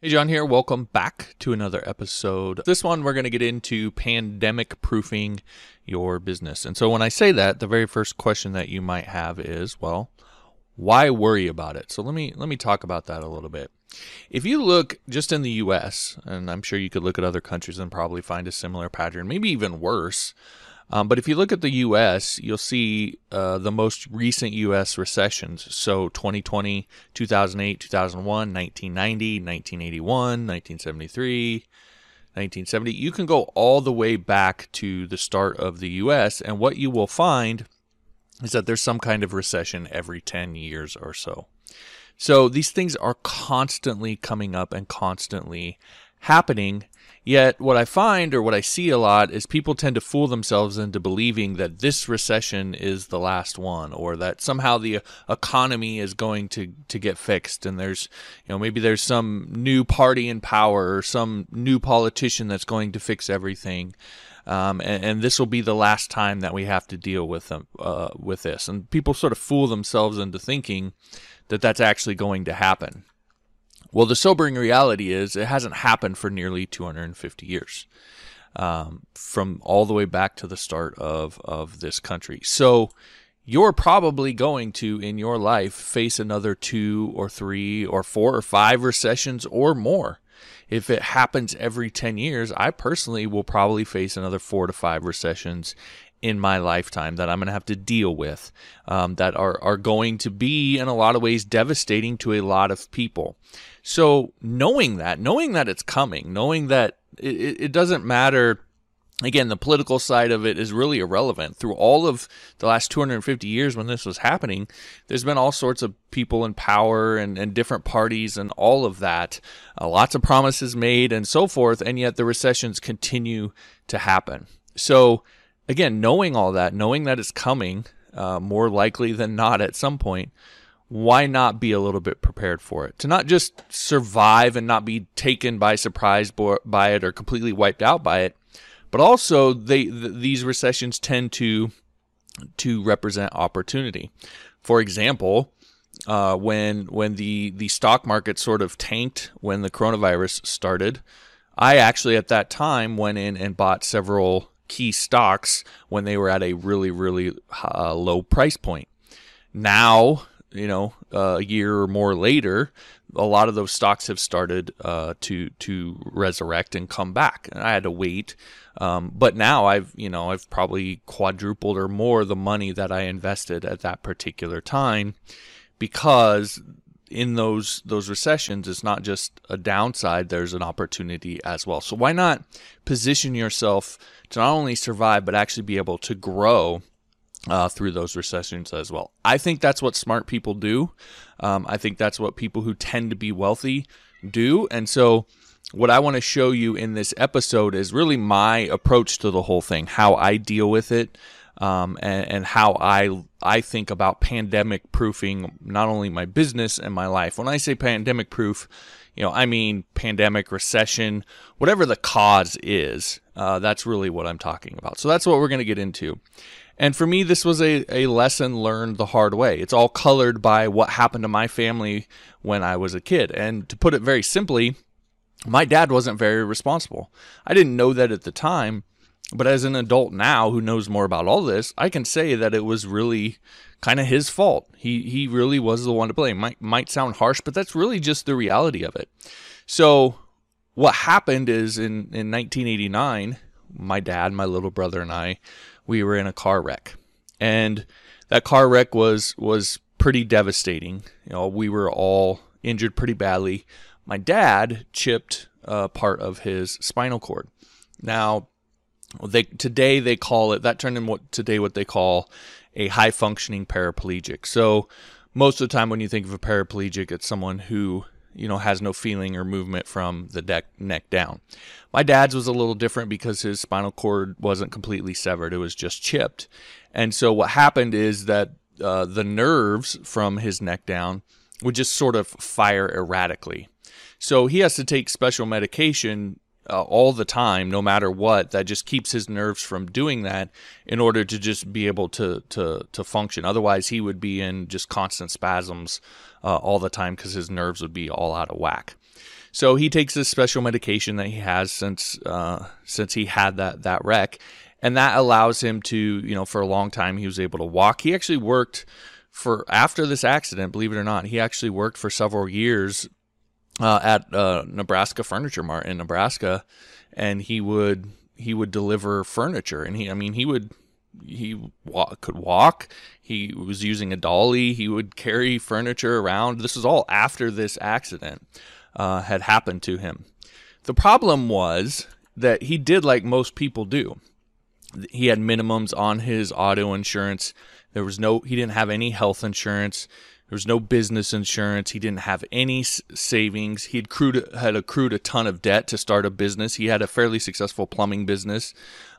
Hey, John here. Welcome back to another episode. This one, we're going to get into pandemic proofing your business. And so, when I say that, the very first question that you might have is, well, why worry about it? So let me let me talk about that a little bit. If you look just in the U.S., and I'm sure you could look at other countries and probably find a similar pattern, maybe even worse. Um, but if you look at the U.S., you'll see uh, the most recent U.S. recessions. So 2020, 2008, 2001, 1990, 1981, 1973, 1970. You can go all the way back to the start of the U.S., and what you will find is that there's some kind of recession every 10 years or so. So these things are constantly coming up and constantly happening. Yet, what I find or what I see a lot is people tend to fool themselves into believing that this recession is the last one, or that somehow the economy is going to, to get fixed, and there's, you know, maybe there's some new party in power or some new politician that's going to fix everything. Um, and, and, this will be the last time that we have to deal with them uh, with this. And people sort of fool themselves into thinking that that's actually going to happen. Well, the sobering reality is it hasn't happened for nearly 250 years, um, from all the way back to the start of, of this country. So you're probably going to, in your life, face another two or three or four or five recessions or more. If it happens every 10 years, I personally will probably face another four to five recessions in my lifetime that I'm going to have to deal with um, that are, are going to be, in a lot of ways, devastating to a lot of people. So, knowing that, knowing that it's coming, knowing that it, it doesn't matter again, the political side of it is really irrelevant. Through all of the last 250 years when this was happening, there's been all sorts of people in power and, and different parties and all of that. Uh, lots of promises made and so forth, and yet the recessions continue to happen. So, again, knowing all that, knowing that it's coming uh, more likely than not at some point, why not be a little bit prepared for it? To not just survive and not be taken by surprise by it or completely wiped out by it, but also they th- these recessions tend to to represent opportunity. For example, uh, when when the the stock market sort of tanked when the coronavirus started, I actually at that time went in and bought several key stocks when they were at a really, really uh, low price point. Now, you know, uh, a year or more later, a lot of those stocks have started uh, to to resurrect and come back. And I had to wait, um, but now I've you know I've probably quadrupled or more the money that I invested at that particular time because in those those recessions it's not just a downside there's an opportunity as well. So why not position yourself to not only survive but actually be able to grow uh, through those recessions as well? I think that's what smart people do. Um, i think that's what people who tend to be wealthy do. And so what i want to show you in this episode is really my approach to the whole thing how i deal with it um, and, and, how I I think about pandemic proofing not only my business and my life. When I say pandemic proof, you know I mean pandemic, recession, whatever the cause is. Uh, that's really what I'm talking about. So that's what we're going to get into. And for me, this was a, a lesson learned the hard way. It's all colored by what happened to my family when I was a kid. And to put it very simply, my dad wasn't very responsible. I didn't know that at the time, but as an adult now who knows more about all this, I can say that it was really kind of his fault. He he really was the one to blame. Might might sound harsh, but that's really just the reality of it. So what happened is in in 1989, my dad, my little brother and I, we were in a car wreck. And that car wreck was was pretty devastating. You know, we were all injured pretty badly. My dad chipped uh, part of his spinal cord. Now, they today they call it that turned in what today what they call a high functioning paraplegic. So most of the time when you think of a paraplegic, it's someone who you know has no feeling or movement from the deck, neck down. My dad's was a little different because his spinal cord wasn't completely severed; it was just chipped. And so what happened is that uh, the nerves from his neck down would just sort of fire erratically. So he has to take special medication uh, all the time, no matter what, that just keeps his nerves from doing that in order to just be able to to to function. Otherwise, he would be in just constant spasms uh, all the time because his nerves would be all out of whack. So he takes this special medication that he has since uh, since he had that that wreck, and that allows him to you know for a long time he was able to walk. He actually worked for after this accident, believe it or not, he actually worked for several years uh, at uh, Nebraska Furniture Mart in Nebraska, and he would he would deliver furniture, and he I mean he would he could walk. He was using a dolly. He would carry furniture around. This was all after this accident uh, had happened to him. The problem was that he did like most people do. He had minimums on his auto insurance. There was no, he didn't have any health insurance. There was no business insurance. He didn't have any savings. He had accrued, had accrued a ton of debt to start a business. He had a fairly successful plumbing business.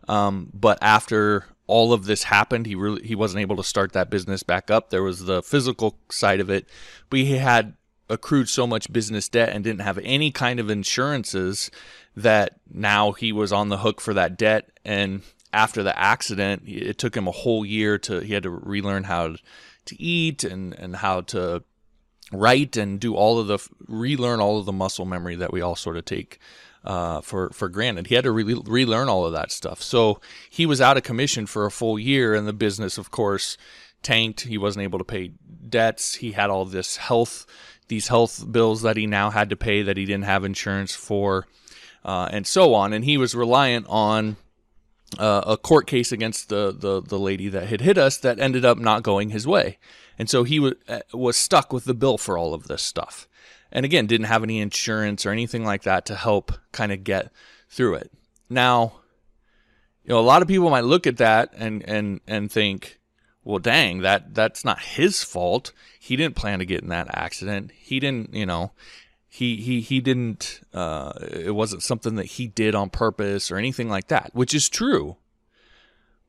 Um, but after all of this happened, he really he wasn't able to start that business back up. There was the physical side of it, but he had accrued so much business debt and didn't have any kind of insurances that now he was on the hook for that debt and after the accident it took him a whole year to he had to relearn how to eat and and how to write and do all of the relearn all of the muscle memory that we all sort of take uh, for for granted. He had to re- relearn all of that stuff. So he was out of commission for a full year, and the business, of course, tanked. He wasn't able to pay debts. He had all this health, these health bills that he now had to pay that he didn't have insurance for, uh, and so on. And he was reliant on uh, a court case against the, the the lady that had hit us that ended up not going his way, and so he w- uh, was stuck with the bill for all of this stuff. And again didn't have any insurance or anything like that to help kind of get through it. Now you know a lot of people might look at that and and and think well dang that that's not his fault. He didn't plan to get in that accident. He didn't you know he he he didn't uh, it wasn't something that he did on purpose or anything like that which is true.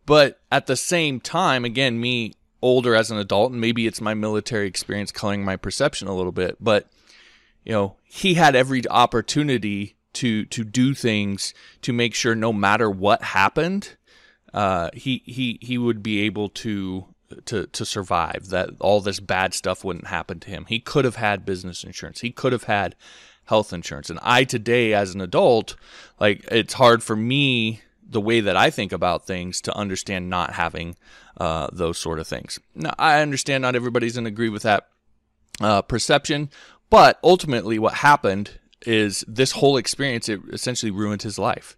But at the same time again me older as an adult and maybe it's my military experience coloring my perception a little bit but you know, he had every opportunity to to do things to make sure no matter what happened, uh, he he he would be able to to to survive. That all this bad stuff wouldn't happen to him. He could have had business insurance. He could have had health insurance. And I today, as an adult, like it's hard for me the way that I think about things to understand not having uh, those sort of things. Now, I understand not everybody's going to agree with that uh, perception, but ultimately, what happened is this whole experience it essentially ruined his life.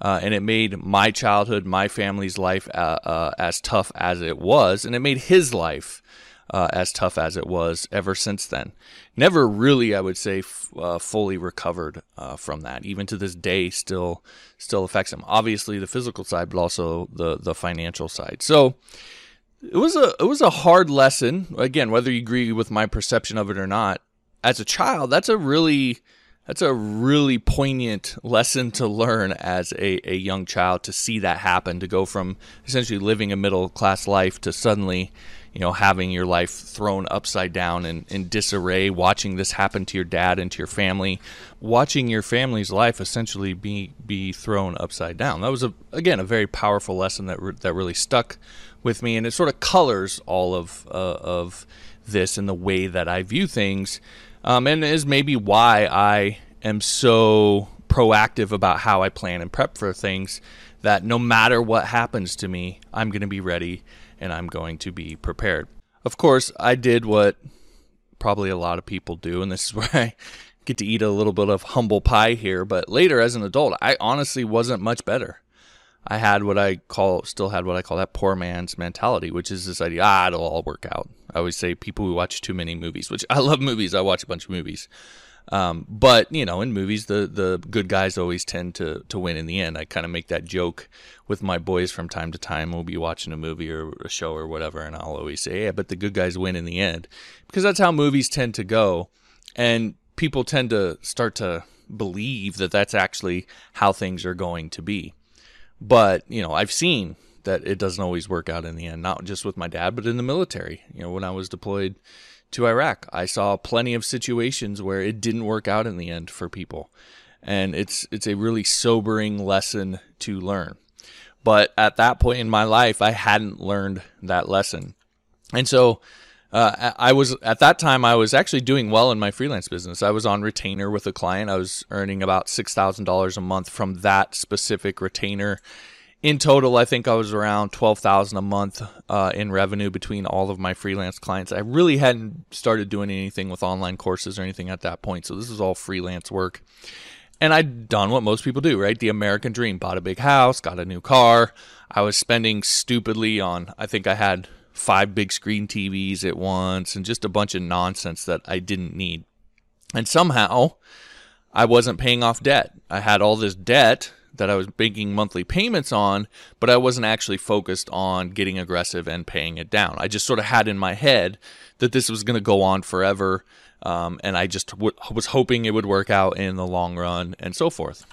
Uh, and it made my childhood, my family's life uh, uh, as tough as it was, and it made his life uh, as tough as it was ever since then. Never really, I would say, f- uh, fully recovered uh, from that. Even to this day, still still affects him. Obviously, the physical side, but also the the financial side. So it was a it was a hard lesson. Again, whether you agree with my perception of it or not, as a child, that's a really that's a really poignant lesson to learn as a, a young child to see that happen, to go from essentially living a middle class life to suddenly, you know, having your life thrown upside down and in disarray, watching this happen to your dad and to your family, watching your family's life essentially be be thrown upside down. That was a again a very powerful lesson that re- that really stuck with me, and it sort of colors all of uh, of this and the way that I view things um, and is maybe why I am so proactive about how I plan and prep for things that no matter what happens to me, I'm going to be ready and I'm going to be prepared. Of course, I did what probably a lot of people do, and this is where I get to eat a little bit of humble pie here. But later, as an adult, I honestly wasn't much better. I had what I call, still had what I call that poor man's mentality, which is this idea, ah, it'll all work out. I always say people who watch too many movies, which I love movies. I watch a bunch of movies. Um, but you know, in movies, the the good guys always tend to to win in the end. I kind of make that joke with my boys from time to time. We'll be watching a movie or a show or whatever, and I'll always say, "Yeah, but the good guys win in the end," because that's how movies tend to go, and people tend to start to believe that that's actually how things are going to be. But, you know, I've seen that it doesn't always work out in the end, not just with my dad, but in the military. You know, when I was deployed to Iraq, I saw plenty of situations where it didn't work out in the end for people. And it's it's a really sobering lesson to learn. But at that point in my life, I hadn't learned that lesson. And so uh, I was at that time I was actually doing well in my freelance business. I was on retainer with a client. I was earning about six thousand dollars a month from that specific retainer. In total, I think I was around twelve thousand a month uh, in revenue between all of my freelance clients. I really hadn't started doing anything with online courses or anything at that point, so this is all freelance work. And I'd done what most people do, right? The American dream: bought a big house, got a new car. I was spending stupidly on. I think I had five big screen TVs at once and just a bunch of nonsense that I didn't need. And somehow I wasn't paying off debt. I had all this debt that I was making monthly payments on, but I wasn't actually focused on getting aggressive and paying it down. I just sort of had in my head that this was going to go on forever. Um, and I just w- was hoping it would work out in the long run and so forth.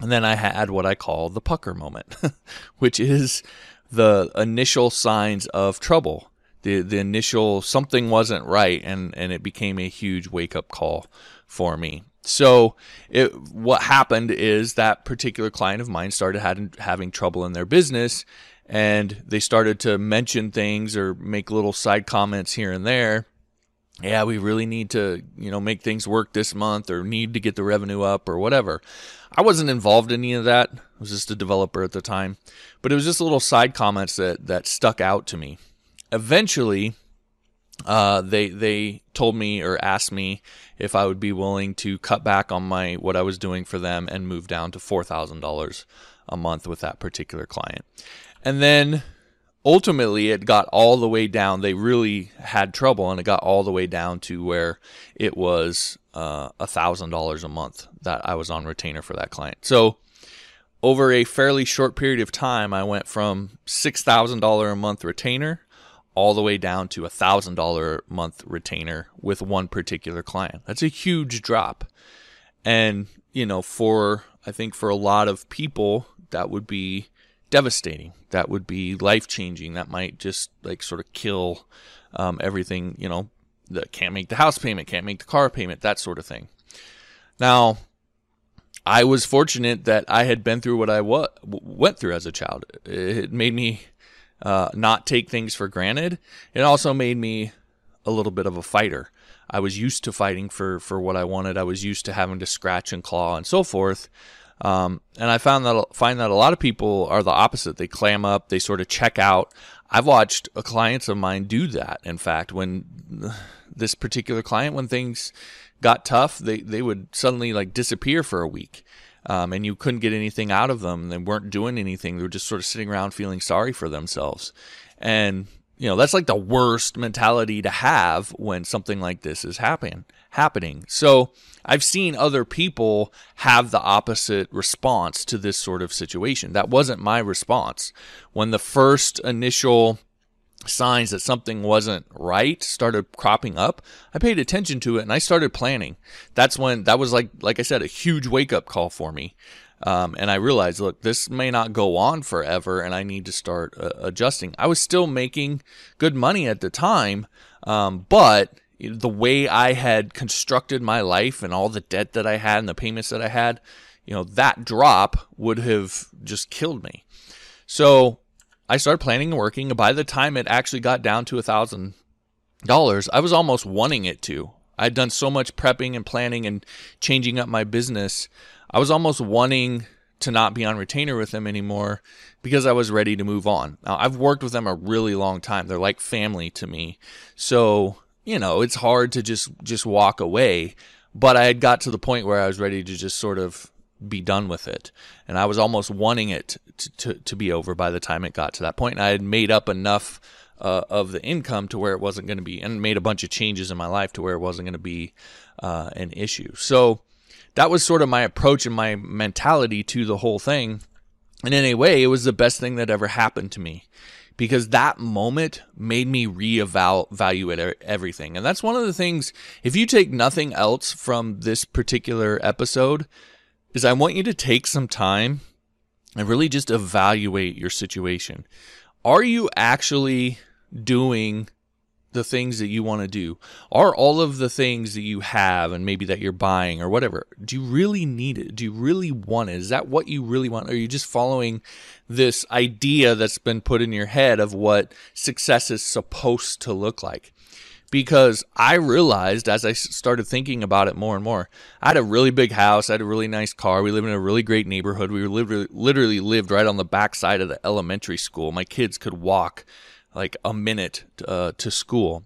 And then I had what I call the pucker moment, which is the initial signs of trouble. The the initial something wasn't right and and it became a huge wake up call for me. So it what happened is that particular client of mine started having having trouble in their business and they started to mention things or make little side comments here and there. Yeah, we really need to, you know, make things work this month or need to get the revenue up or whatever. I wasn't involved in any of that. I was just a developer at the time. But it was just little side comments that, that stuck out to me. Eventually, uh, they they told me or asked me if I would be willing to cut back on my what I was doing for them and move down to four thousand dollars a month with that particular client. And then ultimately it got all the way down. They really had trouble, and it got all the way down to where it was uh, a thousand dollars a month that I was on retainer for that client. So over a fairly short period of time, I went from six thousand dollar a month retainer all the way down to a thousand dollar a month retainer with one particular client. That's a huge drop, and you know, for I think for a lot of people that would be devastating. That would be life changing. That might just like sort of kill um, everything. You know, that can't make the house payment, can't make the car payment, that sort of thing. Now, I was fortunate that I had been through what I wa- went through as a child. It made me uh, not take things for granted. It also made me a little bit of a fighter. I was used to fighting for for what I wanted. I was used to having to scratch and claw and so forth. Um, and I found that find that a lot of people are the opposite. They clam up, they sort of check out. I've watched clients of mine do that. In fact, when this particular client, when things got tough, they they would suddenly like disappear for a week. Um, and you couldn't get anything out of them. They weren't doing anything. They were just sort of sitting around feeling sorry for themselves. And you know that's like the worst mentality to have when something like this is happening happening. So i've seen other people have the opposite response to this sort of situation. That wasn't my response. When the first initial signs that something wasn't right started cropping up i paid attention to it and i started planning. That's when that was like like i said a huge wake up call for me. Um, and I realized, look, this may not go on forever, and I need to start uh, adjusting. I was still making good money at the time, um, but the way I had constructed my life and all the debt that I had and the payments that I had, you know, that drop would have just killed me. So I started planning and working. By the time it actually got down to a thousand dollars, I was almost wanting it to. I'd done so much prepping and planning and changing up my business I was almost wanting to not be on retainer with them anymore because I was ready to move on. Now, I've worked with them a really long time. They're like family to me. So, you know, it's hard to just just walk away, but I had got to the point where I was ready to just sort of be done with it. And I was almost wanting it to, to, to be over by the time it got to that point. And I had made up enough uh, of the income to where it wasn't going to be, and made a bunch of changes in my life to where it wasn't going to be uh, an issue. So, that was sort of my approach and my mentality to the whole thing. And in a way, it was the best thing that ever happened to me because that moment made me reevaluate everything. And that's one of the things, if you take nothing else from this particular episode, is I want you to take some time and really just evaluate your situation. Are you actually doing the things that you want to do? Are all of the things that you have and maybe that you're buying or whatever, do you really need it? Do you really want it? Is that what you really want? Or are you just following this idea that's been put in your head of what success is supposed to look like? because I realized as I started thinking about it more and more, I had a really big house, I had a really nice car, we lived in a really great neighborhood. We literally, literally lived right on the backside of the elementary school. My kids could walk like a minute uh, to school,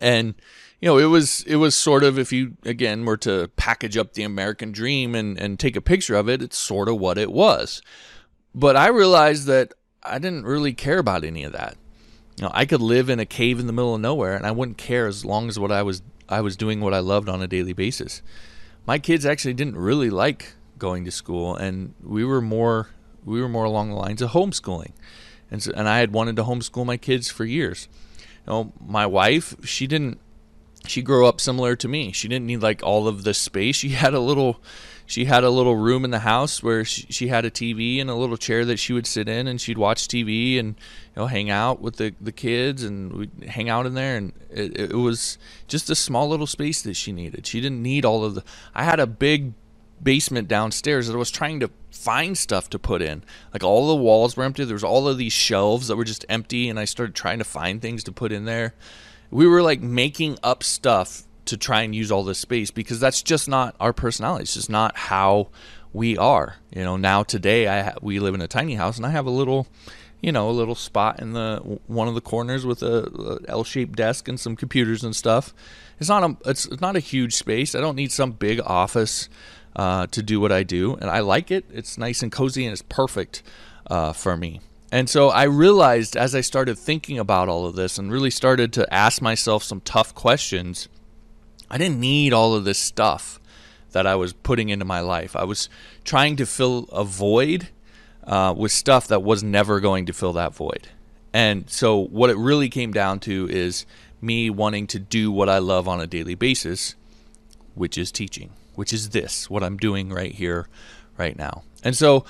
and you know it was it was sort of if you again were to package up the American dream and and take a picture of it, it's sort of what it was. But I realized that I didn't really care about any of that. You know, I could live in a cave in the middle of nowhere and I wouldn't care as long as what I was I was doing what I loved on a daily basis. My kids actually didn't really like going to school and we were more we were more along the lines of homeschooling. And so, and I had wanted to homeschool my kids for years. You know, my wife, she didn't she grew up similar to me. She didn't need like all of the space. She had a little she had a little room in the house where she, she, had a TV and a little chair that she would sit in and she'd watch TV and you know hang out with the, the kids and we'd hang out in there and it, it was just a small little space that she needed. She didn't need all of the I had a big basement downstairs that I was trying to find stuff to put in. Like all the walls were empty. There was all of these shelves that were just empty and I started trying to find things to put in there. We were like making up stuff to try and use all this space because that's just not our personality. It's just not how we are. You know, now today I ha- we live in a tiny house and I have a little, you know, a little spot in the one of the corners with a, a L-shaped desk and some computers and stuff. It's not a it's, it's not a huge space. I don't need some big office uh, to do what I do, and I like it. It's nice and cozy and it's perfect uh, for me. And so I realized as I started thinking about all of this and really started to ask myself some tough questions I didn't need all of this stuff that I was putting into my life. I was trying to fill a void uh, with stuff that was never going to fill that void. And so, what it really came down to is me wanting to do what I love on a daily basis, which is teaching, which is this, what I'm doing right here, right now. And so,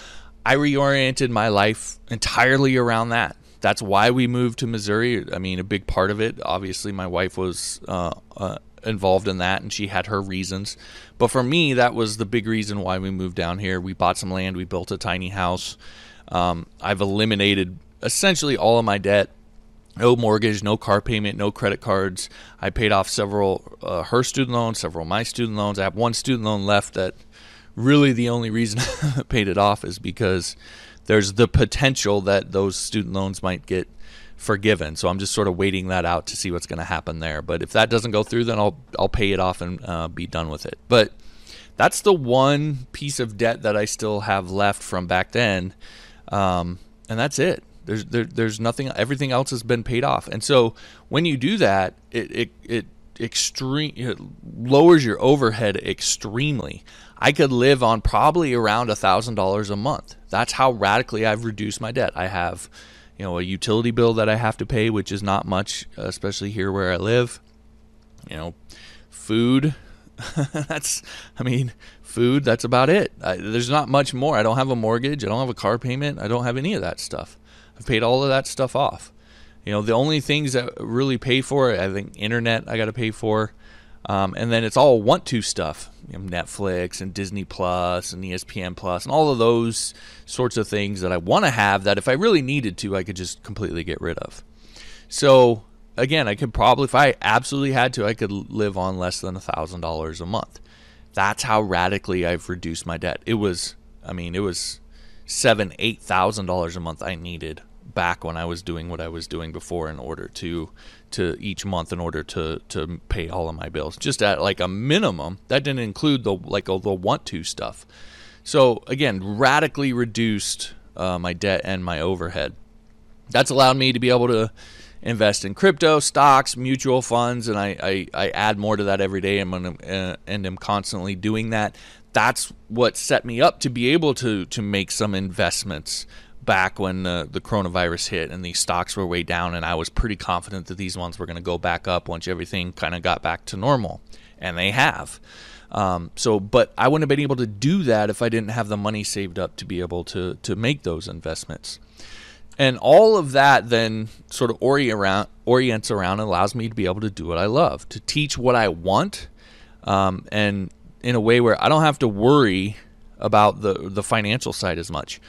I reoriented my life entirely around that. That's why we moved to Missouri. I mean, a big part of it, obviously, my wife was uh, uh, involved in that and she had her reasons. But for me, that was the big reason why we moved down here. We bought some land, we built a tiny house. Um, I've eliminated essentially all of my debt. No mortgage, no car payment, no credit cards. I paid off several uh, her student loans, several of my student loans. I have one student loan left that really the only reason I paid it off is because there's the potential that those student loans might get forgiven. So I'm just sort of waiting that out to see what's going to happen there. But if that doesn't go through, then I'll I'll pay it off and uh, be done with it. But that's the one piece of debt that I still have left from back then, um, and that's it. There's there, there's nothing. Everything else has been paid off. And so when you do that, it it, it extreme it lowers your overhead extremely. I could live on probably around a thousand dollars a month. That's how radically I've reduced my debt. I have you know, a utility bill that I have to pay, which is not much, especially here where I live. You know, food. that's, I mean, food. That's about it. I, there's not much more. I don't have a mortgage. I don't have a car payment. I don't have any of that stuff. I've paid all of that stuff off. You know, the only things that really pay for it, I think, internet. I got to pay for. Um, and then it's all want to stuff, you know, Netflix and Disney Plus and ESPN Plus and all of those sorts of things that I want to have that if I really needed to, I could just completely get rid of. So again, I could probably, if I absolutely had to, I could live on less than a thousand dollars a month. That's how radically I've reduced my debt. It was, I mean, it was seven, eight thousand dollars a month I needed back when I was doing what I was doing before in order to to each month in order to to pay all of my bills. Just at like a minimum that didn't include the like all the want to stuff. So again radically reduced uh, my debt and my overhead. That's allowed me to be able to invest in crypto stocks mutual funds and I, I, I add more to that every day and, uh, and am constantly doing that. That's what set me up to be able to to make some investments back when the, the coronavirus hit and these stocks were way down, and I was pretty confident that these ones were going to go back up once everything kind of got back to normal, and they have. Um, so, but I wouldn't have been able to do that if I didn't have the money saved up to be able to to make those investments. And all of that then sort of orient around, orients around and allows me to be able to do what I love, to teach what I want, um, and in a way where I don't have to worry about the the financial side as much.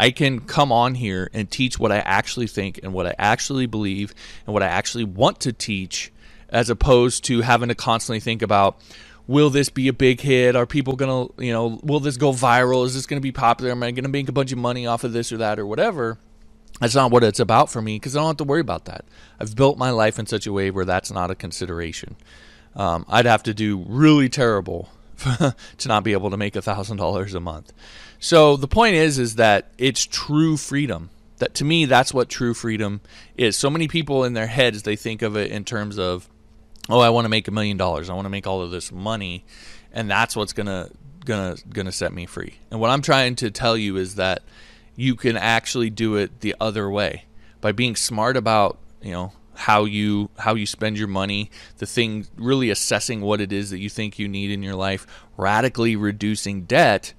I can come on here and teach what I actually think and what I actually believe and what I actually want to teach as opposed to having to constantly think about will this be a big hit? Are people gonna, you know, will this go viral? Is this gonna be popular? Am I gonna make a bunch of money off of this or that or whatever? That's not what it's about for me because I don't have to worry about that. I've built my life in such a way where that's not a consideration. Um, I'd have to do really terrible to not be able to make a thousand dollars a month. So the point is, is that it's true freedom. That to me, that's what true freedom is. So many people in their heads they think of it in terms of, oh, I want to make a million dollars. I want to make all of this money, and that's what's gonna gonna gonna set me free. And what I'm trying to tell you is that you can actually do it the other way by being smart about you know how you how you spend your money the thing really assessing what it is that you think you need in your life radically reducing debt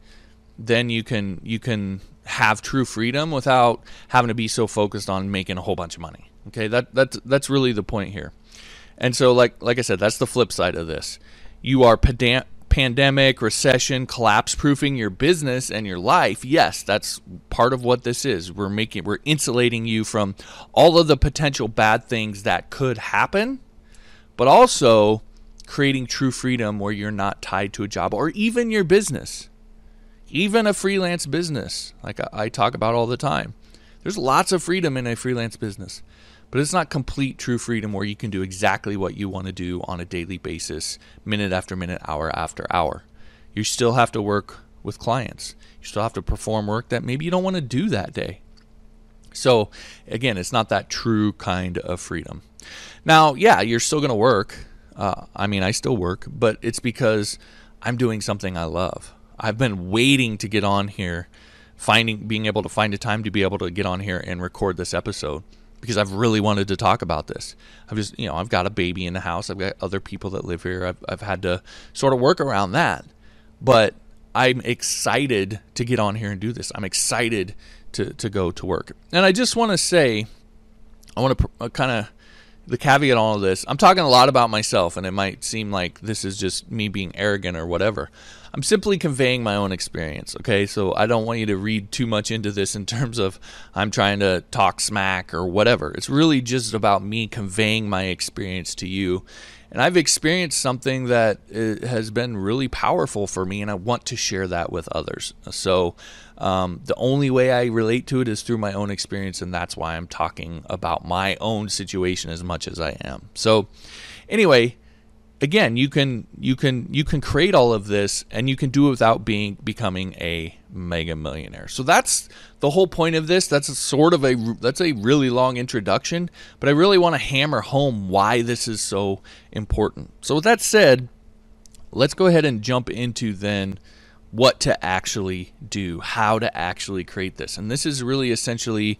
then you can you can have true freedom without having to be so focused on making a whole bunch of money. Okay? That that's that's really the point here. And so like like i said that's the flip side of this. You are pedant pandemic, recession, collapse proofing your business and your life, yes, that's part of what this is. We're making we're insulating you from all of the potential bad things that could happen, but also creating true freedom where you're not tied to a job or even your business. Even a freelance business, like I, talk about all the time. There's lots of freedom in a freelance business. But it's not complete true freedom where you can do exactly what you want to do on a daily basis, minute after minute, hour after hour. You still have to work with clients. You still have to perform work that maybe you don't want to do that day. So, again, it's not that true kind of freedom. Now, yeah, you're still going to work. Uh, I mean, I still work, but it's because I'm doing something I love. I've been waiting to get on here, finding, being able to find a time to be able to get on here and record this episode because I've really wanted to talk about this. I've just, you know, I've got a baby in the house. I've got other people that live here. I've, I've had to sort of work around that. But I'm excited to get on here and do this. I'm excited to, to go to work. And I just want to say, I want to pr- uh, kind of the caveat on all of this. I'm talking a lot about myself, and it might seem like this is just me being arrogant or whatever. I'm simply conveying my own experience, okay? So I don't want you to read too much into this in terms of I'm trying to talk smack or whatever. It's really just about me conveying my experience to you. And I've experienced something that uh, has been really powerful for me, and I want to share that with others. So um, the only way I relate to it is through my own experience, and that's why I'm talking about my own situation as much as I am. So, anyway, again, you can you can you can create all of this and you can do it without being becoming a mega millionaire. So that's the whole point of this. That's a sort of a that's a really long introduction, but I really want to hammer home why this is so important. So with that said, let's go ahead and jump into then what to actually do, how to actually create this. And this is really essentially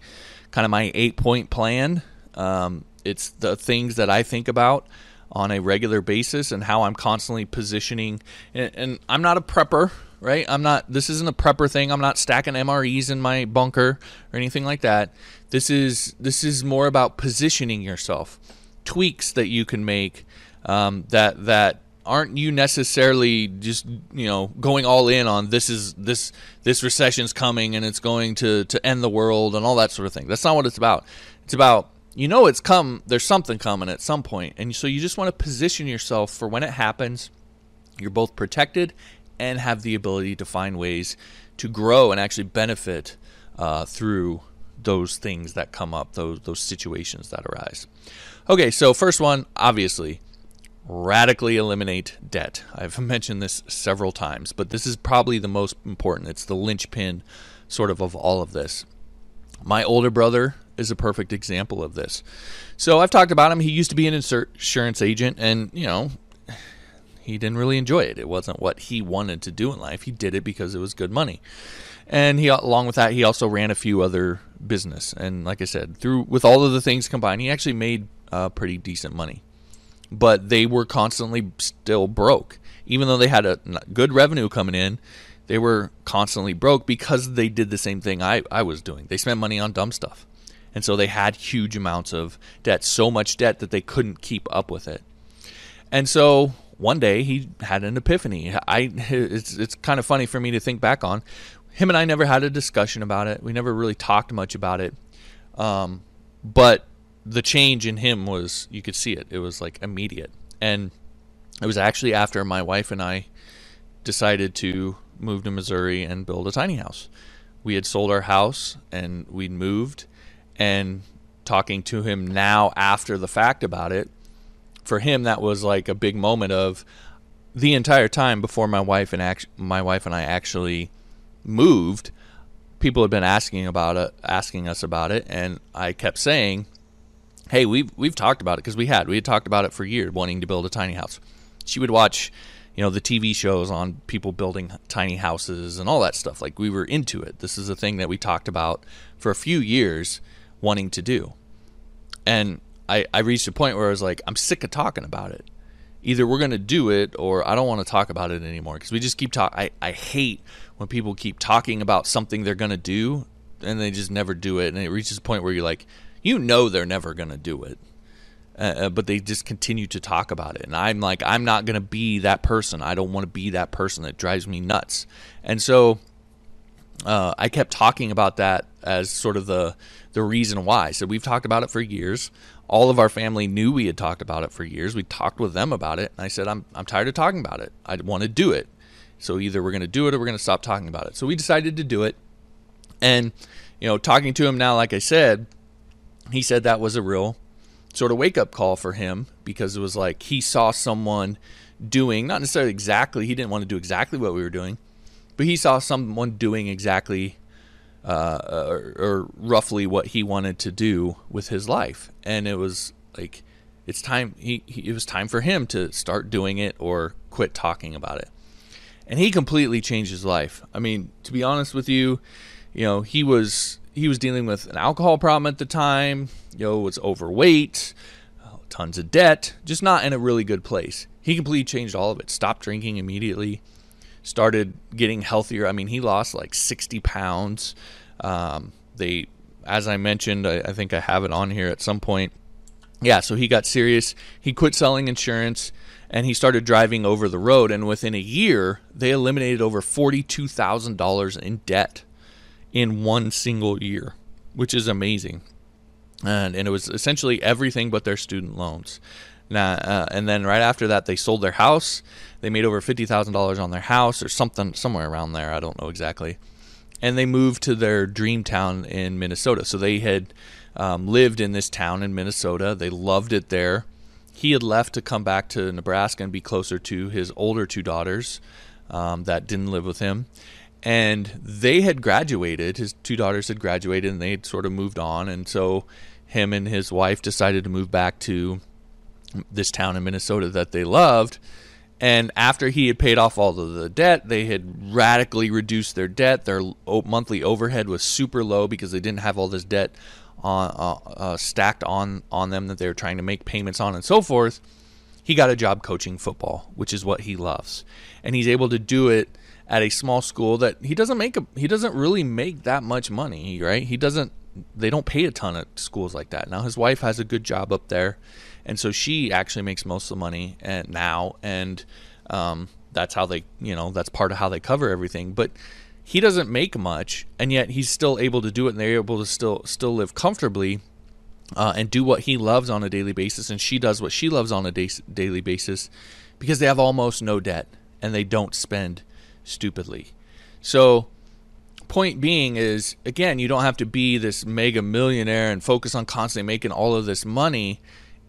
kind of my 8-point plan. Um, it's the things that I think about on a regular basis and how I'm constantly positioning. And, and, I'm not a prepper, right? I'm not, this isn't a prepper thing. I'm not stacking MREs in my bunker or anything like that. This is, this is more about positioning yourself, tweaks that you can make um, that, that, aren't you necessarily just you know going all in on this is this this recession's coming and it's going to to end the world and all that sort of thing that's not what it's about it's about you know it's come there's something coming at some point and so you just want to position yourself for when it happens you're both protected and have the ability to find ways to grow and actually benefit uh, through those things that come up those those situations that arise. Okay so first one obviously radically eliminate debt. I've mentioned this several times but this is probably the most important. It's the linchpin sort of of all of this. My older brother is a perfect example of this. So I've talked about him. He used to be an insurance agent, and you know, he didn't really enjoy it. It wasn't what he wanted to do in life. He did it because it was good money. And he, along with that, he also ran a few other business. And like I said, through with all of the things combined, he actually made uh, pretty decent money. But they were constantly still broke, even though they had a good revenue coming in they were constantly broke because they did the same thing I, I was doing. They spent money on dumb stuff. And so they had huge amounts of debt, so much debt that they couldn't keep up with it. And so one day he had an epiphany. I it's it's kind of funny for me to think back on. Him and I never had a discussion about it. We never really talked much about it. Um, but the change in him was you could see it. It was like immediate. And it was actually after my wife and I decided to move to Missouri and build a tiny house. We had sold our house and we'd moved and talking to him now after the fact about it, for him that was like a big moment of the entire time before my wife and act- my wife and I actually moved, people had been asking about it, asking us about it, and I kept saying, "Hey, we've we've talked about it because we had we had talked about it for years, wanting to build a tiny house." She would watch, you know, the TV shows on people building tiny houses and all that stuff. Like we were into it. This is a thing that we talked about for a few years, wanting to do, and I I reached a point where I was like, I'm sick of talking about it either we're going to do it or I don't want to talk about it anymore because we just keep talking. I, I hate when people keep talking about something they're going to do and they just never do it. And it reaches a point where you're like, you know, they're never going to do it. Uh, uh, but they just continue to talk about it. And I'm like, I'm not going to be that person. I don't want to be that person. That drives me nuts. And so uh, I kept talking about that as sort of the the reason why. So we've talked about it for years. All of our family knew we had talked about it for years. We talked with them about it. And I said, I'm, I'm tired of talking about it. I want to do it. So either we're going to do it or we're going to stop talking about it. So we decided to do it. And, you know, talking to him now, like I said, he said that was a real sort of wake up call for him because it was like he saw someone doing, not necessarily exactly, he didn't want to do exactly what we were doing, but he saw someone doing exactly uh, or, or roughly what he wanted to do with his life. And it was like, it's time, he, he, it was time for him to start doing it or quit talking about it and he completely changed his life. I mean, to be honest with you, you know, he was he was dealing with an alcohol problem at the time. You know, was overweight, tons of debt, just not in a really good place. He completely changed all of it. Stopped drinking immediately. Started getting healthier. I mean, he lost like 60 pounds. Um, they, as I mentioned, I, I think I have it on here at some point. Yeah, so he got serious. He quit selling insurance and he started driving over the road. And within a year, they eliminated over $42,000 in debt in one single year, which is amazing. And, and it was essentially everything but their student loans. Now, uh, and then right after that, they sold their house. They made over fifty thousand dollars on their house, or something, somewhere around there. I don't know exactly. And they moved to their dream town in Minnesota. So they had um, lived in this town in Minnesota. They loved it there he had left to come back to Nebraska and be closer to his older two daughters um, that didn't live with him. And they had graduated. His two daughters had graduated and they had sort of moved on. And so him and his wife decided to move back to this town in Minnesota that they loved. And after he had paid off all of the debt, they had radically reduced their debt. Their monthly overhead was super low because they didn't have all this debt on, uh, uh, stacked on on them that they were trying to make payments on and so forth. He got a job coaching football, which is what he loves, and he's able to do it at a small school that he doesn't make a, he doesn't really make that much money, right? He doesn't they don't pay a ton at schools like that. Now his wife has a good job up there, and so she actually makes most of the money and now and um, that's how they you know that's part of how they cover everything. But he doesn't make much, and yet he's still able to do it, and they're able to still still live comfortably uh, and do what he loves on a daily basis, and she does what she loves on a da- daily basis because they have almost no debt and they don't spend stupidly. So, point being is again, you don't have to be this mega millionaire and focus on constantly making all of this money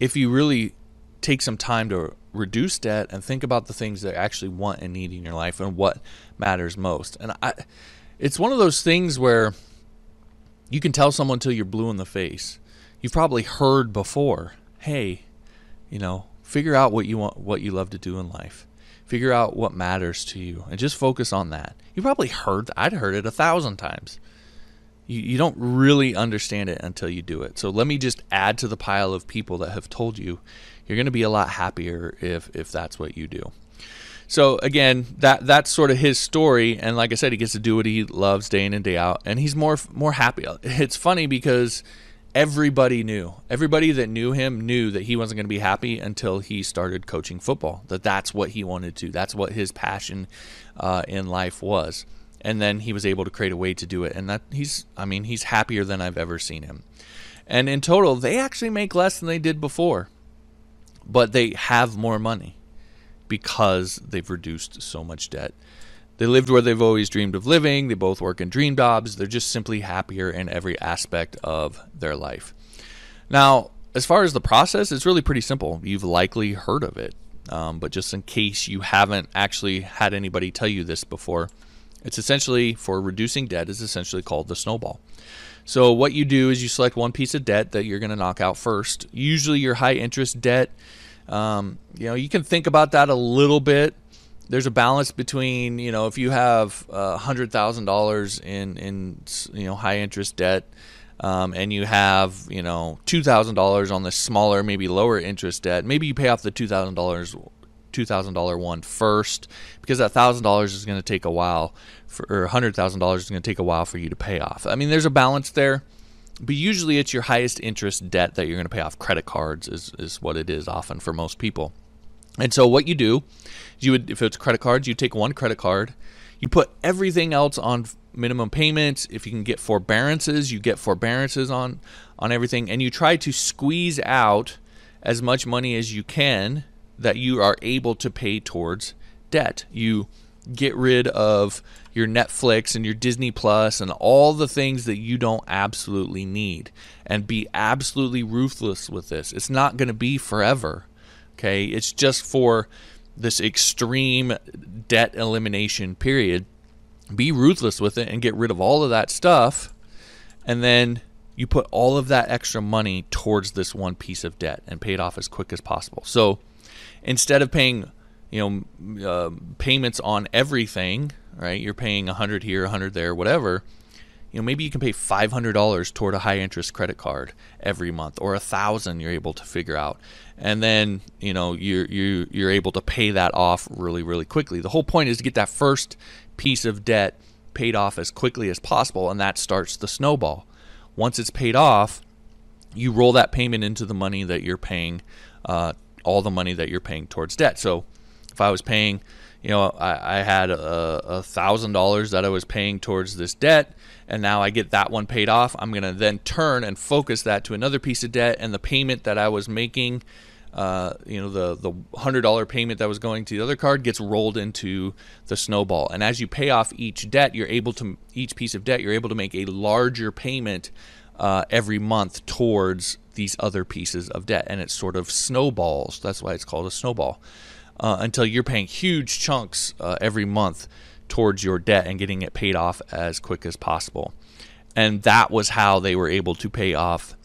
if you really take some time to reduce debt and think about the things that actually want and need in your life and what matters most. And I it's one of those things where you can tell someone till you're blue in the face. You've probably heard before, "Hey, you know, figure out what you want what you love to do in life. Figure out what matters to you and just focus on that." You probably heard I'd heard it a thousand times. You, you don't really understand it until you do it. So let me just add to the pile of people that have told you you're going to be a lot happier if if that's what you do. So again, that that's sort of his story, and like I said, he gets to do what he loves day in and day out, and he's more more happy. It's funny because everybody knew, everybody that knew him knew that he wasn't going to be happy until he started coaching football. That that's what he wanted to. That's what his passion uh, in life was, and then he was able to create a way to do it, and that he's, I mean, he's happier than I've ever seen him. And in total, they actually make less than they did before. But they have more money because they've reduced so much debt. They lived where they've always dreamed of living. They both work in dream jobs. They're just simply happier in every aspect of their life. Now, as far as the process, it's really pretty simple. You've likely heard of it, um, but just in case you haven't actually had anybody tell you this before, it's essentially for reducing debt is essentially called the snowball. So what you do is you select one piece of debt that you're going to knock out first. Usually your high interest debt. Um, you know, you can think about that a little bit. There's a balance between you know if you have a hundred thousand dollars in in you know high interest debt. Um, and you have you know two thousand dollars on the smaller, maybe lower interest debt. Maybe you pay off the two thousand dollars $2,000 one first because that $1,000 is going to take a while for, or $100,000 is going to take a while for you to pay off. I mean, there's a balance there, but usually it's your highest interest debt that you're going to pay off. Credit cards is, is what it is often for most people. And so what you do, is you would if it's credit cards, you take one credit card, you put everything else on minimum payments. If you can get forbearances, you get forbearances on on everything, and you try to squeeze out as much money as you can that you are able to pay towards debt. You get rid of your Netflix and your Disney Plus and all the things that you don't absolutely need and be absolutely ruthless with this. It's not going to be forever. Okay? It's just for this extreme debt elimination period. Be ruthless with it and get rid of all of that stuff and then you put all of that extra money towards this one piece of debt and pay it off as quick as possible. So, instead of paying you know uh, payments on everything right you're paying 100 here 100 there whatever you know maybe you can pay $500 toward a high interest credit card every month or a thousand you're able to figure out. And then you know you're you you're able to pay that off really really quickly. The whole point is to get that first piece of debt paid off as quickly as possible and that starts the snowball. Once it's paid off you roll that payment into the money that you're paying uh, all the money that you're paying towards debt. So if I was paying, you know, I, I had a thousand dollars that I was paying towards this debt, and now I get that one paid off. I'm to then turn and focus that to another piece of debt, and the payment that I was making. Uh, you know the the hundred dollar payment that was going to the other card gets rolled into the snowball, and as you pay off each debt, you're able to each piece of debt, you're able to make a larger payment uh, every month towards these other pieces of debt, and it sort of snowballs. That's why it's called a snowball. Uh, until you're paying huge chunks uh, every month towards your debt and getting it paid off as quick as possible. And that was how they were able to pay off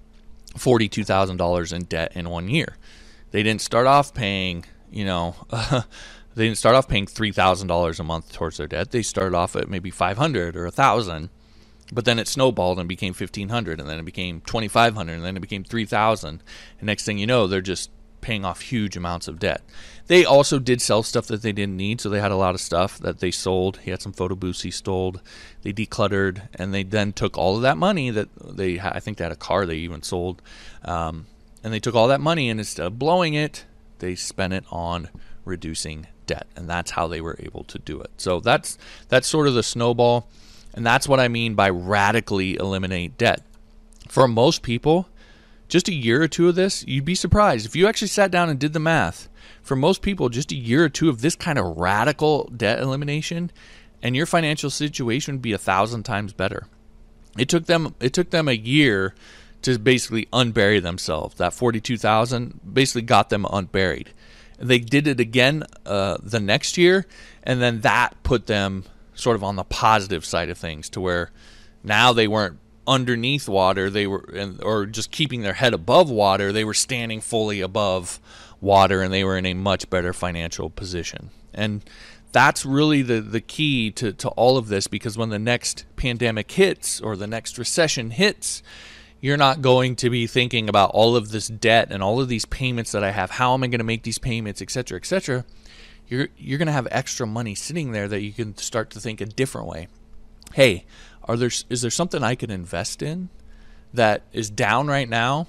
$42,000 in debt in one year. They didn't start off paying, you know, they didn't start off paying $3,000 a month towards their debt. They started off at maybe 500 or 1000 but then it snowballed and became 1500 and then it became 2500 and then it became 3000 and next thing you know they're just paying off huge amounts of debt. They also did sell stuff that they didn't need so they had a lot of stuff that they sold. He had some photo booths he stole. They decluttered and they then took all of that money that they i think they had a car they even sold um, and they took all that money and instead of blowing it they spent it on reducing debt and that's how they were able to do it. So that's that's sort of the snowball and that's what I mean by radically eliminate debt. For most people, just a year or two of this, you'd be surprised. If you actually sat down and did the math, for most people, just a year or two of this kind of radical debt elimination, and your financial situation would be a thousand times better. It took them it took them a year to basically unbury themselves. That forty two thousand basically got them unburied. They did it again uh, the next year, and then that put them sort of on the positive side of things to where now they weren't underneath water they were or just keeping their head above water they were standing fully above water and they were in a much better financial position. And that's really the, the key to, to all of this because when the next pandemic hits or the next recession hits you're not going to be thinking about all of this debt and all of these payments that i have. How am i going to make these payments etc cetera, etc cetera you're you're going to have extra money sitting there that you can start to think a different way. Hey, are there is there something I can invest in that is down right now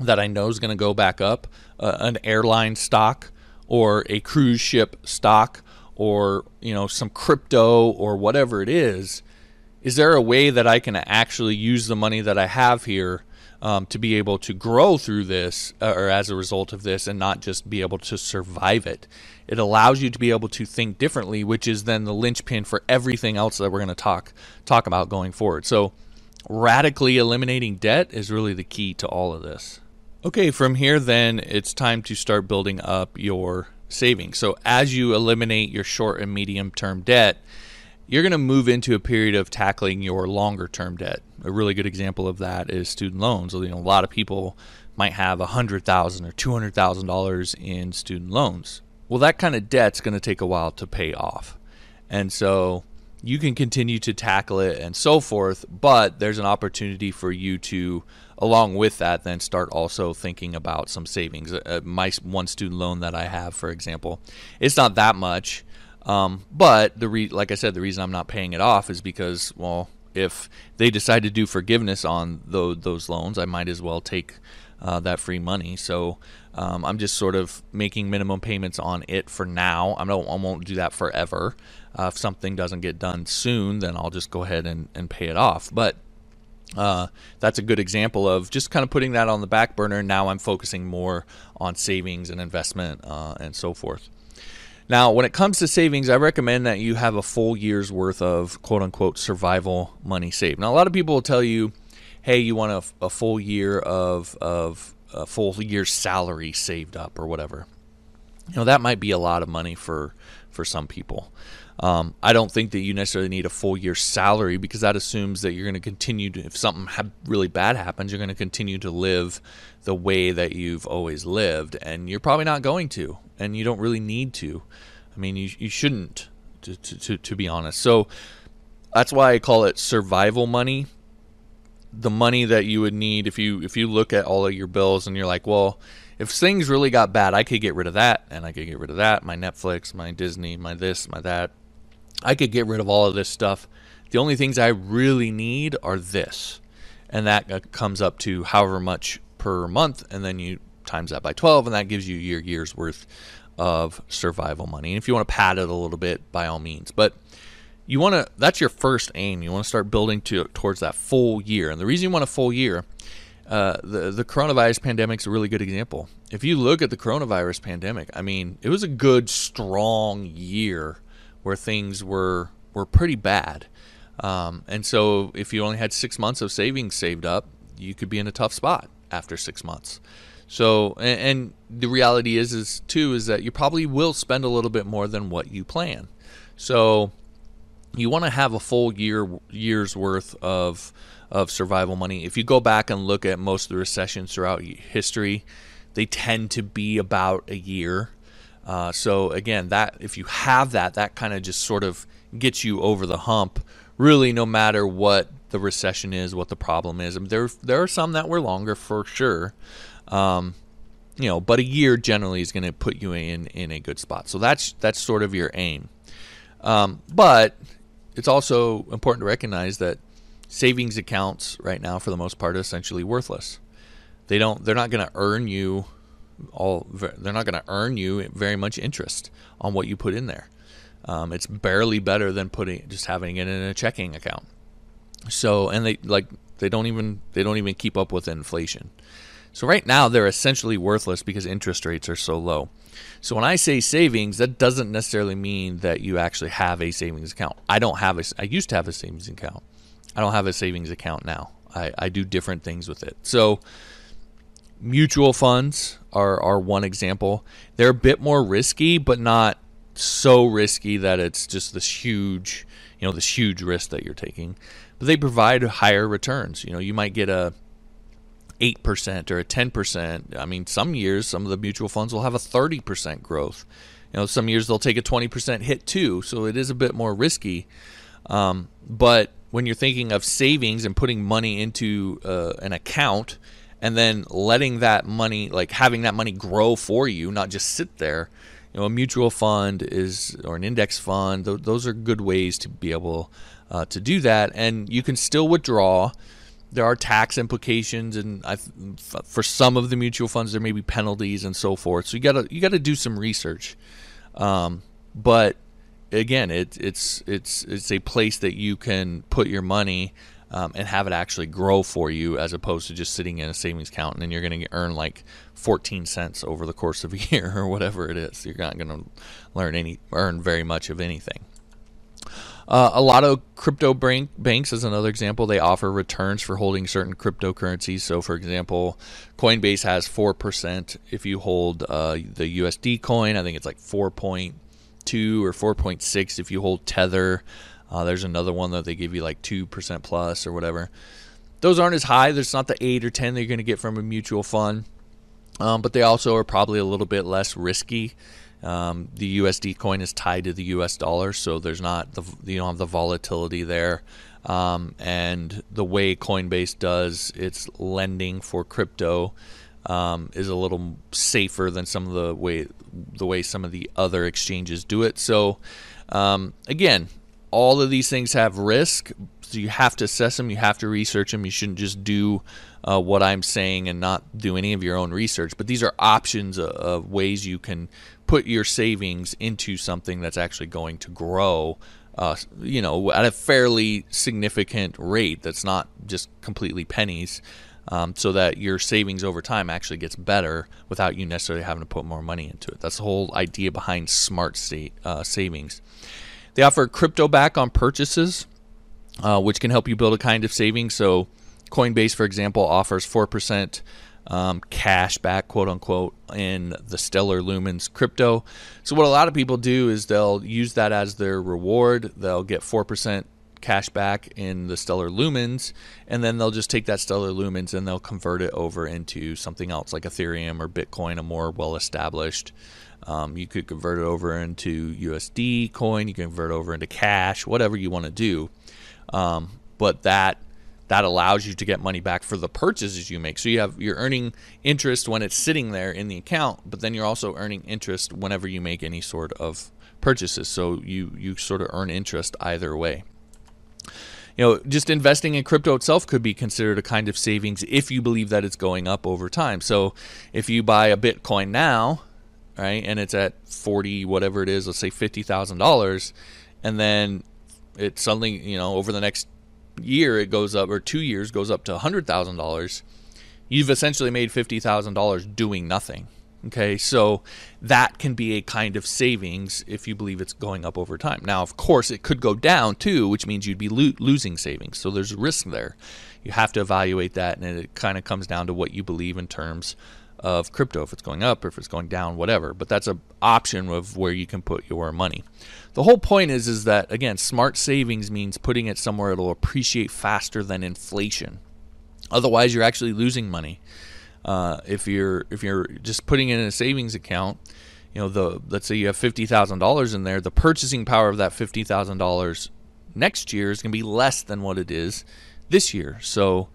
that I know is going to go back up? Uh, an airline stock or a cruise ship stock or you know some crypto or whatever it is. Is there a way that I can actually use the money that I have here um, to be able to grow through this uh, or as a result of this and not just be able to survive it. It allows you to be able to think differently, which is then the linchpin for everything else that we're going to talk talk about going forward. So, radically eliminating debt is really the key to all of this. Okay, from here, then it's time to start building up your savings. So, as you eliminate your short and medium term debt, you're going to move into a period of tackling your longer term debt. A really good example of that is student loans. You know, a lot of people might have 100,000 or $200,000 in student loans. Well, that kind of debt's going to take a while to pay off. And so you can continue to tackle it and so forth, but there's an opportunity for you to, along with that, then start also thinking about some savings. Uh, my one student loan that I have, for example, it's not that much um, but the re- like I said, the reason I'm not paying it off is because well, if they decide to do forgiveness on those, those loans, I might as well take uh, that free money. So um, I'm just sort of making minimum payments on it for now. I don't I won't do that forever. Uh, if something doesn't get done soon, then I'll just go ahead and, and pay it off. But uh, that's a good example of just kind of putting that on the back burner. Now I'm focusing more on savings and investment uh, and so forth. Now, when it comes to savings, I recommend that you have a full year's worth of quote unquote survival money saved. Now, a lot of people will tell you, hey, you want a, a full year of, of a full year's salary saved up or whatever. You know, that might be a lot of money for, for some people. Um, I don't think that you necessarily need a full year's salary because that assumes that you're going to continue to, if something ha- really bad happens, you're going to continue to live the way that you've always lived. And you're probably not going to and you don't really need to. I mean, you you shouldn't, to to to, to be honest. So that's why I call it survival money. The money that you would need if you if you look at all of your bills and you're like, well, if things really got bad, I could get rid of that and I could get rid of that, my Netflix, my Disney, my this, my that. I could get rid of all of this stuff. The only things I really need are this. And that comes up to however much per month and then you times that by 12, and that gives you your year's worth of survival money. And if you want to pad it a little bit, by all means. But you want to that's your first aim. You want to start building to towards that full year. And the reason you want a full year, uh, the the coronavirus pandemic is a really good example. If you look at the coronavirus pandemic, I mean, it was a good strong year where things were were pretty bad. Um, and so, if you only had six months of savings saved up, you could be in a tough spot after six months. So, and, and, the reality is, is too, is that you probably will spend a little bit more than what you plan. So, you want to have a full year year's worth of of survival money. If you go back and look at most of the recessions throughout history, they tend to be about a year. Uh, so again, that if you have that, that kind of just sort of gets you over the hump. Really, no matter what the recession is, what the problem is. I mean, there there are some that were longer for sure, um, you know, but a year generally is going to put you in in a good spot. So that's that's sort of your aim. Um, but it's also important to recognize that savings accounts right now, for the most part, are essentially worthless. They don't. They're not going to earn you all. They're not going to earn you very much interest on what you put in there. Um, it's barely better than putting just having it in a checking account. So, and they like they don't even they don't even keep up with inflation. So right now they're essentially worthless because interest rates are so low. So when I say savings, that doesn't necessarily mean that you actually have a savings account. I don't have a I used to have a savings account. I don't have a savings account now. I, I do different things with it. So mutual funds are, are one example. They're a bit more risky, but not so risky that it's just this huge, you know, this huge risk that you're taking. But they provide higher returns. You know, you might get a 8% or a 10%. I mean, some years, some of the mutual funds will have a 30% growth. You know, some years they'll take a 20% hit too. So it is a bit more risky. Um, but when you're thinking of savings and putting money into uh, an account and then letting that money, like having that money grow for you, not just sit there, you know, a mutual fund is or an index fund. Th- those are good ways to be able uh, to do that, and you can still withdraw there are tax implications, and I, for some of the mutual funds, there may be penalties and so forth. So you gotta you gotta do some research. Um, but again, it, it's it's it's a place that you can put your money um, and have it actually grow for you as opposed to just sitting in a savings account and then you're going to earn like 14 cents over the course of a year or whatever it is. You're not going to learn any earn very much of anything. Uh, a lot of crypto bank, banks, is another example, they offer returns for holding certain cryptocurrencies. So, for example, Coinbase has 4% if you hold uh, the USD coin. I think it's like 4.2 or 4.6 if you hold Tether. Uh, there's another one that they give you like 2% plus or whatever. Those aren't as high. There's not the 8 or 10 that you're going to get from a mutual fund. Um, but they also are probably a little bit less risky. Um, the USD coin is tied to the US dollar, so there's not the you don't have the volatility there. Um, and the way Coinbase does its lending for crypto um, is a little safer than some of the way the way some of the other exchanges do it. So um, again, all of these things have risk. So you have to assess them. You have to research them. You shouldn't just do uh, what I'm saying and not do any of your own research. But these are options of, of ways you can put your savings into something that's actually going to grow. Uh, you know, at a fairly significant rate that's not just completely pennies, um, so that your savings over time actually gets better without you necessarily having to put more money into it. That's the whole idea behind smart state uh, savings. They offer crypto back on purchases, uh, which can help you build a kind of savings. So, Coinbase, for example, offers 4% um, cash back, quote unquote, in the Stellar Lumens crypto. So, what a lot of people do is they'll use that as their reward. They'll get 4% cash back in the Stellar Lumens, and then they'll just take that Stellar Lumens and they'll convert it over into something else like Ethereum or Bitcoin, a more well established. Um, you could convert it over into USD coin, you can convert it over into cash, whatever you want to do. Um, but that that allows you to get money back for the purchases you make. So you have you're earning interest when it's sitting there in the account, but then you're also earning interest whenever you make any sort of purchases. So you you sort of earn interest either way. You know, just investing in crypto itself could be considered a kind of savings if you believe that it's going up over time. So if you buy a Bitcoin now, right, and it's at 40 whatever it is, let's say $50,000, and then it suddenly, you know, over the next year it goes up, or two years goes up to $100,000, you've essentially made $50,000 doing nothing. Okay, so that can be a kind of savings if you believe it's going up over time. Now, of course, it could go down too, which means you'd be lo- losing savings. So there's risk there. You have to evaluate that, and it kind of comes down to what you believe in terms of crypto, if it's going up or if it's going down, whatever. But that's an option of where you can put your money. The whole point is is that again, smart savings means putting it somewhere it'll appreciate faster than inflation. Otherwise, you're actually losing money. Uh, if you're if you're just putting it in a savings account, you know the let's say you have fifty thousand dollars in there, the purchasing power of that fifty thousand dollars next year is going to be less than what it is this year. So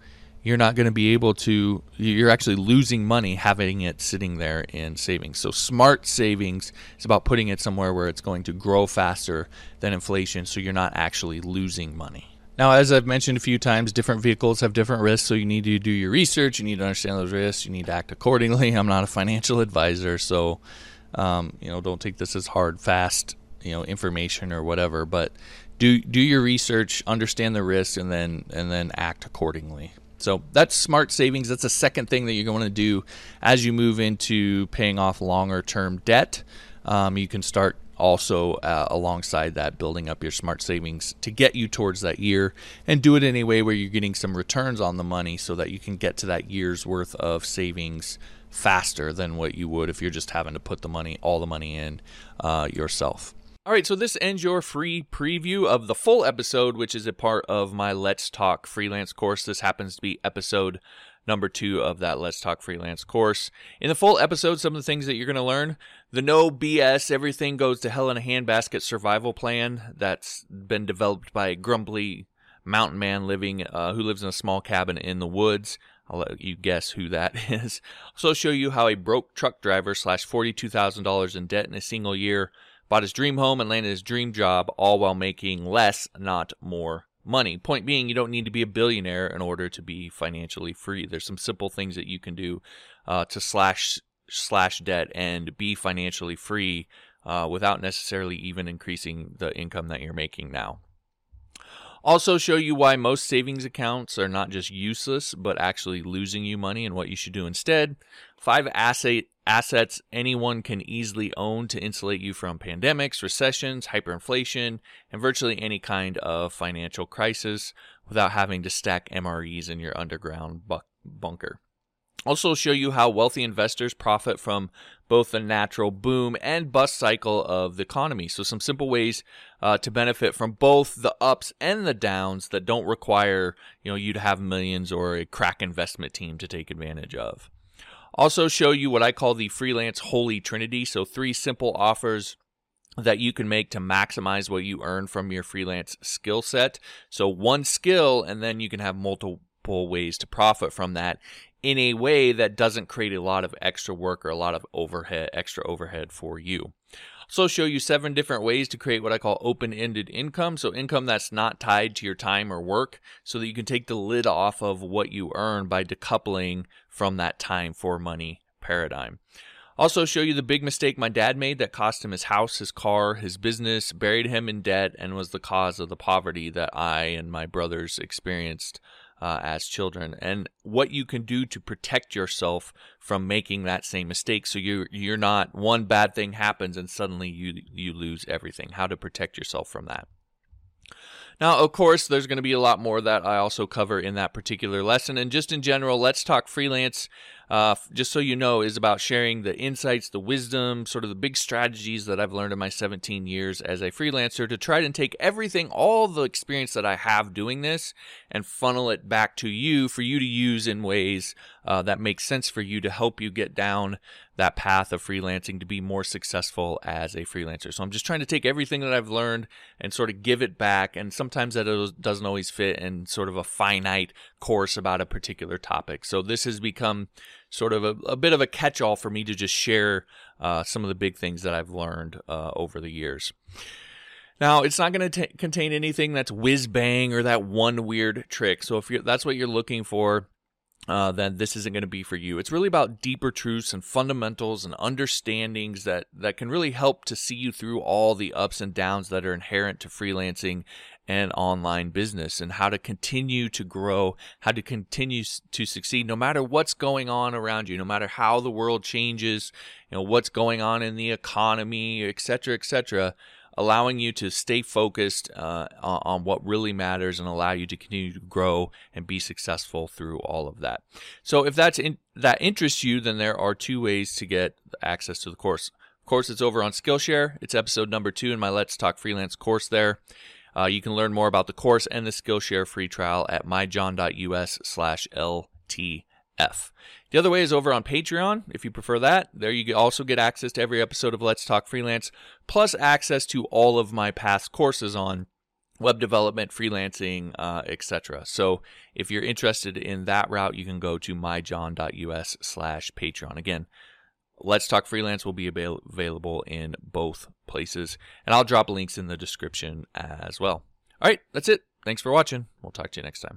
you're not going to be able to you're actually losing money having it sitting there in savings. So smart savings is about putting it somewhere where it's going to grow faster than inflation so you're not actually losing money. Now as i've mentioned a few times different vehicles have different risks so you need to do your research you need to understand those risks you need to act accordingly. I'm not a financial advisor so um, you know don't take this as hard fast you know information or whatever but do do your research understand the risks and then and then act accordingly so that's smart savings. That's a second thing that you're going to do as you move into paying off longer term debt. Um, you can start also uh, alongside that building up your smart savings to get you towards that year and do it in a way where you're getting some returns on the money so that you can get to that year's worth of savings faster than what you would if you're just having to put the money all the money in uh, yourself all right, so this ends your free preview of the full episode, which is a part of my Let's Talk freelance course. This happens to be episode number two of that Let's Talk freelance course. In the full episode, some of the things that you're going to learn the no BS, everything goes to hell in a handbasket survival plan that's been developed by a grumbly mountain man living uh, who lives in a small cabin in the woods. I'll let you guess who that is. So, I'll show you how a broke truck driver slash $42,000 in debt in a single year bought his dream home and landed his dream job, all while making less, not more money. Point being, you don't need to be a billionaire in order to be financially free. There's some simple things that you can do uh, to slash slash debt and be financially free uh, without necessarily even increasing the income that you're making now. Also, show you why most savings accounts are not just useless, but actually losing you money and what you should do instead. Five asset assets anyone can easily own to insulate you from pandemics, recessions, hyperinflation, and virtually any kind of financial crisis without having to stack MREs in your underground bu- bunker. Also, show you how wealthy investors profit from both the natural boom and bust cycle of the economy. So, some simple ways uh, to benefit from both the ups and the downs that don't require you know you to have millions or a crack investment team to take advantage of. Also, show you what I call the freelance holy trinity. So, three simple offers that you can make to maximize what you earn from your freelance skill set. So, one skill, and then you can have multiple ways to profit from that in a way that doesn't create a lot of extra work or a lot of overhead, extra overhead for you. So, show you seven different ways to create what I call open ended income. So, income that's not tied to your time or work, so that you can take the lid off of what you earn by decoupling from that time for money paradigm. Also, show you the big mistake my dad made that cost him his house, his car, his business, buried him in debt, and was the cause of the poverty that I and my brothers experienced uh, as children. And what you can do to protect yourself from making that same mistake so you you're not one bad thing happens and suddenly you you lose everything. How to protect yourself from that now, of course, there's going to be a lot more that I also cover in that particular lesson. And just in general, let's talk freelance uh, just so you know, is about sharing the insights, the wisdom, sort of the big strategies that I've learned in my 17 years as a freelancer to try and take everything, all the experience that I have doing this, and funnel it back to you for you to use in ways uh, that make sense for you to help you get down that path of freelancing to be more successful as a freelancer. So I'm just trying to take everything that I've learned and sort of give it back. And sometimes that doesn't always fit in sort of a finite course about a particular topic. So this has become sort of a, a bit of a catch all for me to just share uh, some of the big things that I've learned uh, over the years. Now, it's not going to contain anything that's whiz bang or that one weird trick. So if that's what you're looking for, uh, then this isn't going to be for you. It's really about deeper truths and fundamentals and understandings that, that can really help to see you through all the ups and downs that are inherent to freelancing and online business and how to continue to grow, how to continue to succeed no matter what's going on around you, no matter how the world changes, you know, what's going on in the economy, et cetera, et cetera allowing you to stay focused uh, on what really matters and allow you to continue to grow and be successful through all of that. So if that's in, that interests you, then there are two ways to get access to the course. Of course, it's over on Skillshare. It's episode number two in my Let's Talk Freelance course there. Uh, you can learn more about the course and the Skillshare free trial at myjohn.us slash LT F. The other way is over on Patreon, if you prefer that. There you also get access to every episode of Let's Talk Freelance, plus access to all of my past courses on web development, freelancing, uh, etc. So if you're interested in that route, you can go to myjohn.us slash Patreon. Again, Let's Talk Freelance will be avail- available in both places, and I'll drop links in the description as well. All right, that's it. Thanks for watching. We'll talk to you next time.